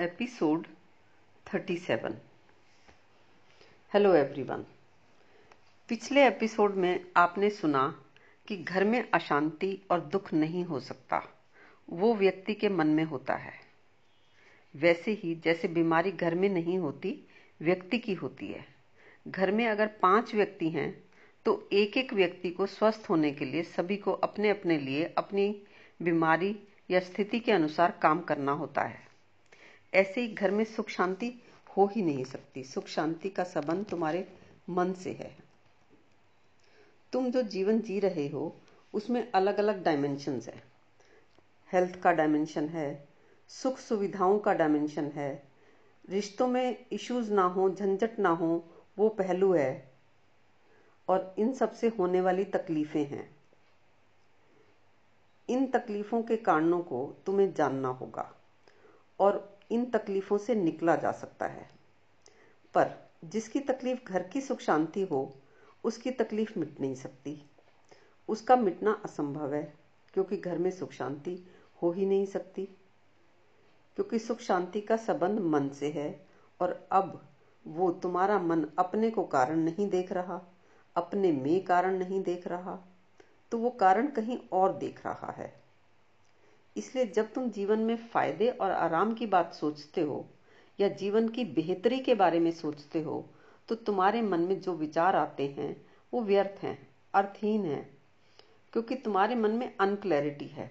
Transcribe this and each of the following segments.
Episode 37 hello everyone पिछले episode में आपने सुना कि घर में अशांति और दुख नहीं हो सकता। वो व्यक्ति के मन में होता है। वैसे ही जैसे बीमारी घर में नहीं होती, व्यक्ति की होती है। घर में अगर पाँच व्यक्ति हैं तो एक एक व्यक्ति को स्वस्थ होने के लिए सभी को अपने अपने लिए अपनी बीमारी या स्थिति के अनुसार काम करना होता है। ऐसे ही घर में सुख शांति हो ही नहीं सकती। सुख शांति का संबंध तुम्हारे मन से है। तुम जो जीवन जी रहे हो, उसमें अलग अलग डायमेंशन है। हेल्थ का डायमेंशन है, सुख सुविधाओं का डायमेंशन है। रिश्तों में इश्यूज़ ना हो, झंझट ना हो, वो पहलू है। और इन सबसे होने वाली तकलीफें हैं। इन तकलीफों के कारणों को तुम्हें जानना होगा। और इन तकलीफों से निकला जा सकता है। पर जिसकी तकलीफ़ घर की सुख शांति हो, उसकी तकलीफ़ मिट नहीं सकती। उसका मिटना असंभव है, क्योंकि घर में सुख शांति हो ही नहीं सकती। क्योंकि सुख शांति का संबंध मन से है, और अब वो तुम्हारा मन अपने को कारण नहीं देख रहा, अपने में कारण नहीं देख रहा तो वो कारण कहीं और देख रहा है। इसलिए जब तुम जीवन में फ़ायदे और आराम की बात सोचते हो, या जीवन की बेहतरी के बारे में सोचते हो तो तुम्हारे मन में जो विचार आते हैं, वो व्यर्थ हैं, अर्थहीन है, क्योंकि तुम्हारे मन में अनक्लैरिटी है।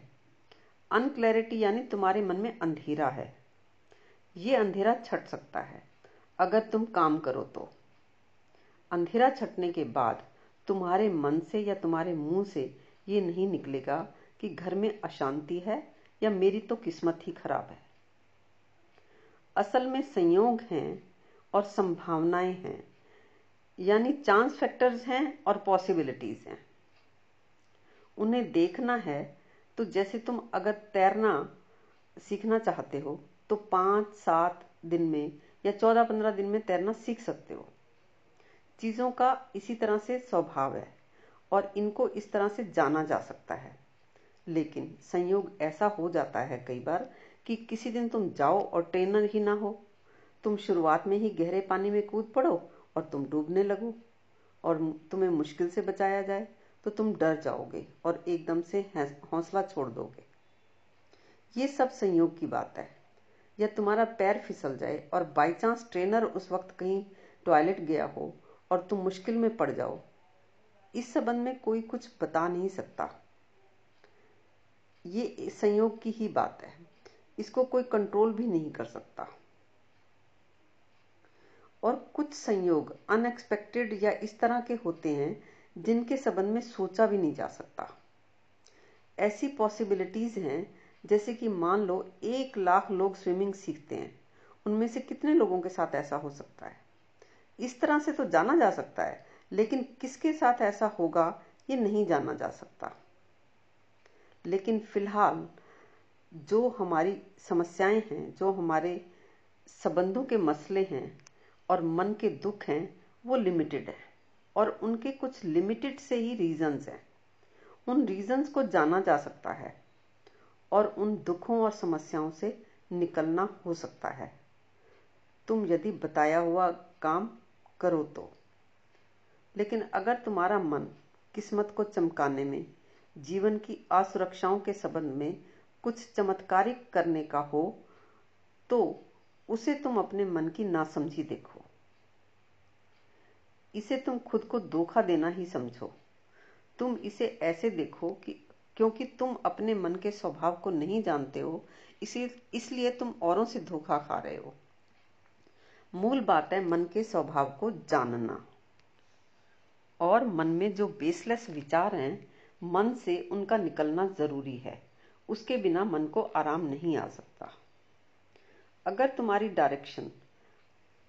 अनक्लैरिटी यानी तुम्हारे मन में अंधेरा है। ये अंधेरा छट सकता है, अगर तुम काम करो तो। अंधेरा छटने के बाद तुम्हारे मन से या तुम्हारे मुँह से ये नहीं निकलेगा कि घर में अशांति है या मेरी तो किस्मत ही खराब है। असल में संयोग हैं और संभावनाएँ हैं, यानी चांस फैक्टर्स हैं और पॉसिबिलिटीज हैं। उन्हें देखना है तो जैसे तुम अगर तैरना सीखना चाहते हो तो पाँच, सात दिन में या चौदह, पंद्रह दिन में तैरना सीख सकते हो। चीज़ों का इसी तरह से स्वभाव है और इनको इस तरह से जाना जा सकता है। लेकिन संयोग ऐसा हो जाता है कई बार कि किसी दिन तुम जाओ और ट्रेनर ही ना हो। तुम शुरुआत में ही गहरे पानी में कूद पड़ो और तुम डूबने लगो। और तुम्हें मुश्किल से बचाया जाए तो तुम डर जाओगे और एकदम से हौसला छोड़ दोगे। ये सब संयोग की बात है। या तुम्हारा पैर फिसल जाए और बाई चांस ट्रेनर उस वक्त कहीं टॉयलेट गया हो और तुम मुश्किल में पड़ जाओ। इस संबंध में कोई कुछ बता नहीं सकता। ये संयोग की ही बात है। इसको कोई कंट्रोल भी नहीं कर सकता। और कुछ संयोग अनएक्सपेक्टेड या इस तरह के होते हैं, जिनके संबंध में सोचा भी नहीं जा सकता। ऐसी पॉसिबिलिटीज हैं, जैसे कि मान लो, एक लाख लोग स्विमिंग सीखते हैं। उनमें से कितने लोगों के साथ ऐसा हो सकता है? इस तरह से तो जाना जा सकता है, लेकिन किसके साथ ऐसा होगा, ये नहीं जाना जा सकता। लेकिन फ़िलहाल जो हमारी समस्याएँ हैं, जो हमारे संबंधों के मसले हैं और मन के दुख हैं, वो लिमिटेड है। और उनके कुछ लिमिटेड से ही रीजंस हैं। उन रीजंस को जाना जा सकता है और उन दुखों और समस्याओं से निकलना हो सकता है। तुम यदि बताया हुआ काम करो तो। लेकिन अगर तुम्हारा मन किस्मत को चमकाने में जीवन की असुरक्षाओं के संबंध में कुछ चमत्कारिक करने का हो तो उसे तुम अपने मन की ना समझी देखो। इसे तुम खुद को धोखा देना ही समझो। तुम इसे ऐसे देखो कि, क्योंकि तुम अपने मन के स्वभाव को नहीं जानते हो इसी इसलिए तुम औरों से धोखा खा रहे हो। मूल बात है मन के स्वभाव को जानना। और मन में जो बेसलेस विचार हैं मन से उनका निकलना ज़रूरी है। उसके बिना मन को आराम नहीं आ सकता। अगर तुम्हारी डायरेक्शन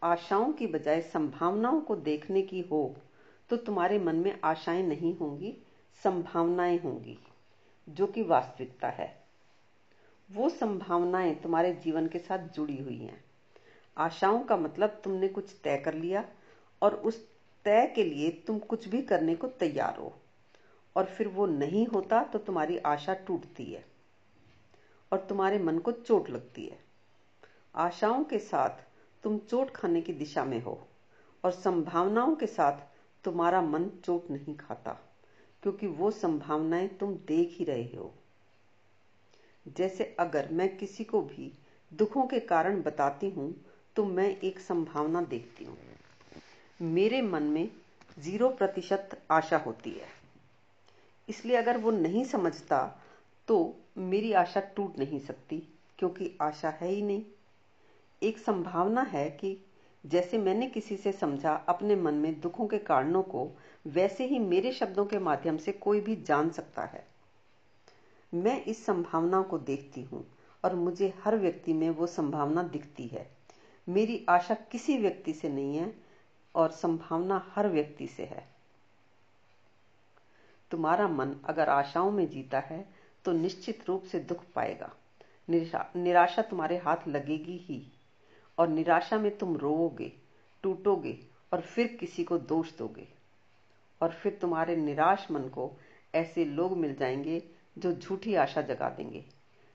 आशाओं की बजाय संभावनाओं को देखने की हो तो तुम्हारे मन में आशाएँ नहीं होंगी, संभावनाएँ होंगी, जो कि वास्तविकता है। वो संभावनाएँ तुम्हारे जीवन के साथ जुड़ी हुई हैं। आशाओं का मतलब तुमने कुछ तय कर लिया और उस तय के लिए तुम कुछ भी करने को तैयार हो। और फिर वो नहीं होता तो तुम्हारी आशा टूटती है और तुम्हारे मन को चोट लगती है। आशाओं के साथ तुम चोट खाने की दिशा में हो और संभावनाओं के साथ तुम्हारा मन चोट नहीं खाता, क्योंकि वो संभावनाएँ तुम देख ही रहे हो। जैसे अगर मैं किसी को भी दुखों के कारण बताती हूँ तो मैं एक संभावना देखती हूँ। मेरे मन में ज़ीरो प्रतिशत आशा होती है। इसलिए अगर वो नहीं समझता तो मेरी आशा टूट नहीं सकती, क्योंकि आशा है ही नहीं। एक संभावना है कि जैसे मैंने किसी से समझा, अपने मन में दुखों के कारणों को, वैसे ही मेरे शब्दों के माध्यम से कोई भी जान सकता है। मैं इस संभावना को देखती हूँ, और मुझे हर व्यक्ति में वो संभावना दिखती है। मेरी आशा किसी व्यक्ति से नहीं है, और संभावना हर व्यक्ति से है। तुम्हारा मन अगर आशाओं में जीता है तो निश्चित रूप से दुख पाएगा। निराशा तुम्हारे हाथ लगेगी ही, और निराशा में तुम रोओगे, टूटोगे, और फिर किसी को दोष दोगे। और फिर तुम्हारे निराश मन को ऐसे लोग मिल जाएँगे, जो झूठी आशा जगा देंगे।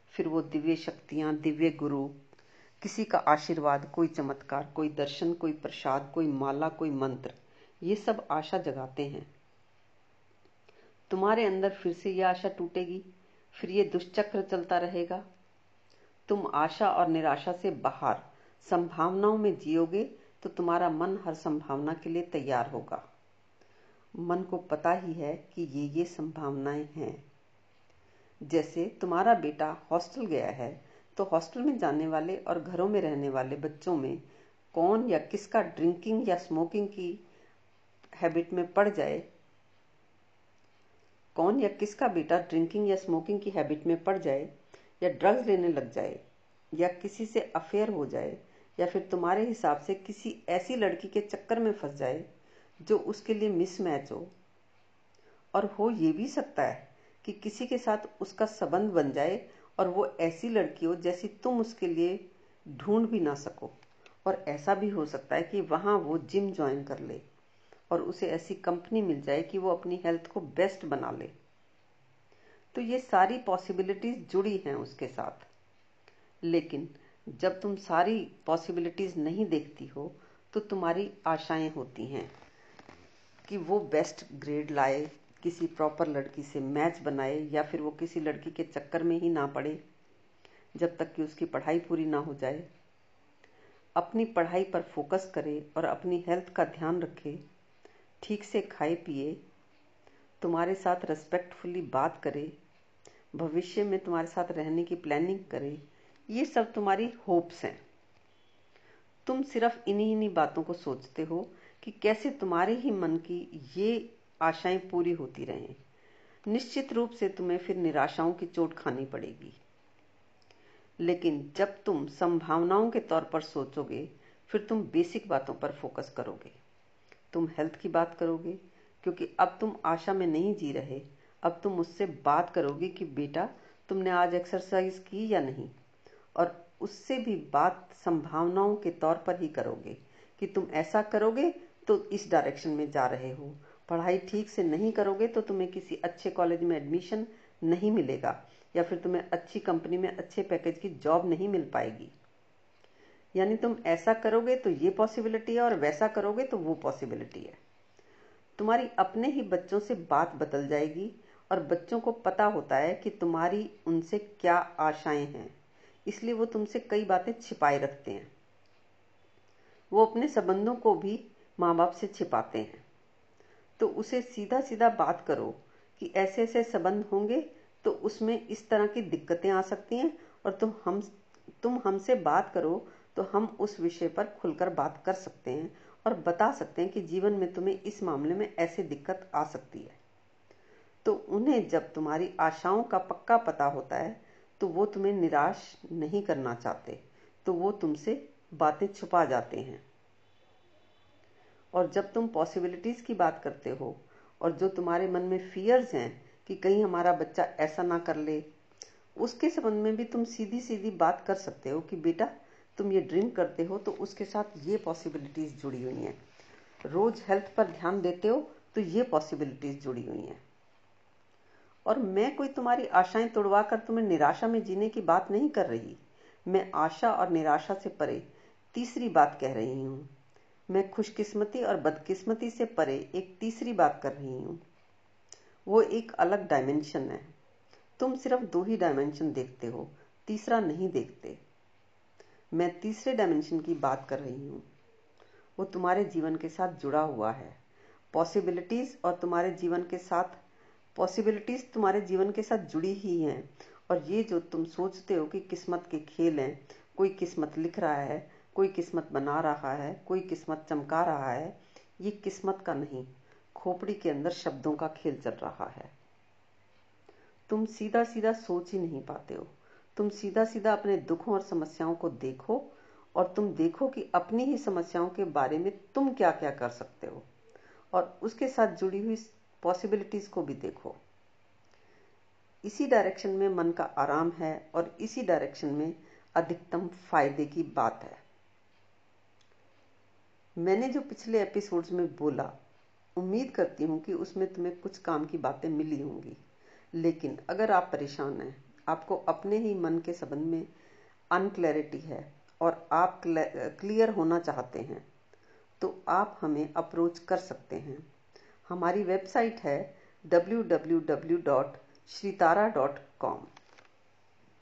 फिर वो दिव्य शक्तियाँ, दिव्य गुरु, किसी का आशीर्वाद, कोई चमत्कार, कोई दर्शन, कोई प्रसाद, कोई माला, कोई मंत्र, ये सब आशा जगाते हैं। तुम्हारे अंदर फिर से यह आशा टूटेगी, फिर ये दुष्चक्र चलता रहेगा। तुम आशा और निराशा से बाहर, संभावनाओं में जियोगे तो तुम्हारा मन हर संभावना के लिए तैयार होगा। मन को पता ही है कि ये ये संभावनाएँ हैं। जैसे तुम्हारा बेटा हॉस्टल गया है तो हॉस्टल में जाने वाले और घरों में रहने वाले बच्चों में कौन या किसका ड्रिंकिंग या स्मोकिंग की हैबिट में पड़ जाए कौन या किसका बेटा ड्रिंकिंग या स्मोकिंग की हैबिट में पड़ जाए या ड्रग्स लेने लग जाए या किसी से अफेयर हो जाए या फिर तुम्हारे हिसाब से किसी ऐसी लड़की के चक्कर में फंस जाए जो उसके लिए मिसमैच हो। और हो ये भी सकता है कि किसी के साथ उसका संबंध बन जाए और वो ऐसी लड़की हो जैसी तुम उसके लिए ढूंढ भी ना सको। और ऐसा भी हो सकता है कि वहाँ वो जिम ज्वाइन कर ले। और उसे ऐसी कंपनी मिल जाए कि वो अपनी हेल्थ को बेस्ट बना ले। तो ये सारी पॉसिबिलिटीज जुड़ी हैं उसके साथ। लेकिन जब तुम सारी पॉसिबिलिटीज नहीं देखती हो तो तुम्हारी आशाएँ होती हैं कि वो बेस्ट ग्रेड लाए, किसी प्रॉपर लड़की से मैच बनाए या फिर वो किसी लड़की के चक्कर में ही ना पड़े, जब तक कि उसकी पढ़ाई पूरी ना हो जाए। अपनी पढ़ाई पर फोकस करे और अपनी हेल्थ का ध्यान रखे ठीक से खाए, पिए, तुम्हारे साथ रेस्पेक्टफुली बात करे, भविष्य में तुम्हारे साथ रहने की प्लानिंग करे, ये सब तुम्हारी होप्स हैं। तुम सिर्फ़ इन्हीं इन्हीं बातों को सोचते हो कि कैसे तुम्हारे ही मन की ये आशाएँ पूरी होती रहें। निश्चित रूप से तुम्हें फिर निराशाओं की चोट खानी पड़ेगी। लेकिन जब तुम संभावनाओं के तौर पर सोचोगे, फिर तुम बेसिक बातों पर फोकस करोगे। तुम हेल्थ की बात करोगे? क्योंकि अब तुम आशा में नहीं जी रहे। अब तुम उससे बात करोगे कि बेटा, तुमने आज एक्सरसाइज की या नहीं? और उससे भी बात संभावनाओं के तौर पर ही करोगे कि तुम ऐसा करोगे तो इस डायरेक्शन में जा रहे हो। पढ़ाई ठीक से नहीं करोगे तो तुम्हें किसी अच्छे कॉलेज में एडमिशन नहीं मिलेगा या फिर तुम्हें अच्छी कंपनी में अच्छे पैकेज की जॉब नहीं मिल पाएगी। यानी तुम ऐसा करोगे तो ये पॉसिबिलिटी है और वैसा करोगे तो वो पॉसिबिलिटी है। तुम्हारी अपने ही बच्चों से बात बदल जाएगी और बच्चों को पता होता है कि तुम्हारी उनसे क्या आशाएँ हैं। इसलिए वो तुमसे कई बातें छिपाए रखते हैं। वो अपने संबंधों को भी माँ बाप से छिपाते हैं। तो उसे सीधा सीधा बात करो कि ऐसे ऐसे संबंध होंगे तो उसमें इस तरह की दिक्कतें आ सकती हैं और तुम हम, तुम हमसे बात करो तो हम उस विषय पर खुलकर बात कर सकते हैं और बता सकते हैं कि जीवन में तुम्हें इस मामले में ऐसी दिक्कत आ सकती है। तो उन्हें जब तुम्हारी आशाओं का पक्का पता होता है तो वो तुम्हें निराश नहीं करना चाहते तो वो तुमसे बातें छुपा जाते हैं। और जब तुम पॉसिबिलिटीज की बात करते हो और जो तुम्हारे मन में फियर्स हैं कि कहीं हमारा बच्चा ऐसा ना कर ले, उसके संबंध में भी तुम सीधी सीधी बात कर सकते हो कि बेटा तुम ये ड्रिंक करते हो तो उसके साथ ये पॉसिबिलिटीज जुड़ी हुई हैं। रोज हेल्थ पर ध्यान देते हो तो ये पॉसिबिलिटीज जुड़ी हुई हैं। और मैं कोई तुम्हारी आशाएँ तोड़वा कर तुम्हें निराशा में जीने की बात नहीं कर रही। मैं आशा और निराशा से परे, तीसरी बात कह रही हूँ। मैं खुशकिस्मती और बदकिस्मती से परे, एक तीसरी बात कर रही हूँ। वो एक अलग डायमेंशन है। तुम सिर्फ़ दो ही डायमेंशन देखते हो, तीसरा नहीं देखते। मैं तीसरे डायमेंशन की बात कर रही हूँ। वो तुम्हारे जीवन के साथ जुड़ा हुआ है। पॉसिबिलिटीज और तुम्हारे जीवन के साथ पॉसिबिलिटीज तुम्हारे जीवन के साथ जुड़ी ही हैं। और ये जो तुम सोचते हो कि किस्मत के खेल हैं, कोई किस्मत लिख रहा है, कोई किस्मत बना रहा है, कोई किस्मत चमका रहा है, ये किस्मत का नहीं, खोपड़ी के अंदर शब्दों का खेल चल रहा है। तुम सीधा सीधा सोच ही नहीं पाते हो। तुम सीधा सीधा अपने दुखों और समस्याओं को देखो और तुम देखो कि अपनी ही समस्याओं के बारे में तुम क्या क्या कर सकते हो और उसके साथ जुड़ी हुई पॉसिबिलिटीज को भी देखो। इसी डायरेक्शन में मन का आराम है और इसी डायरेक्शन में अधिकतम फ़ायदे की बात है। मैंने जो पिछले एपिसोड्स में बोला, उम्मीद करती हूँ कि उसमें तुम्हें कुछ काम की बातें मिली होंगी, लेकिन अगर आप परेशान हैं आपको अपने ही मन के संबंध में अनक्लैरिटी है और आप क्लियर होना चाहते हैं तो आप हमें अप्रोच कर सकते हैं। हमारी वेबसाइट है www.shritara.com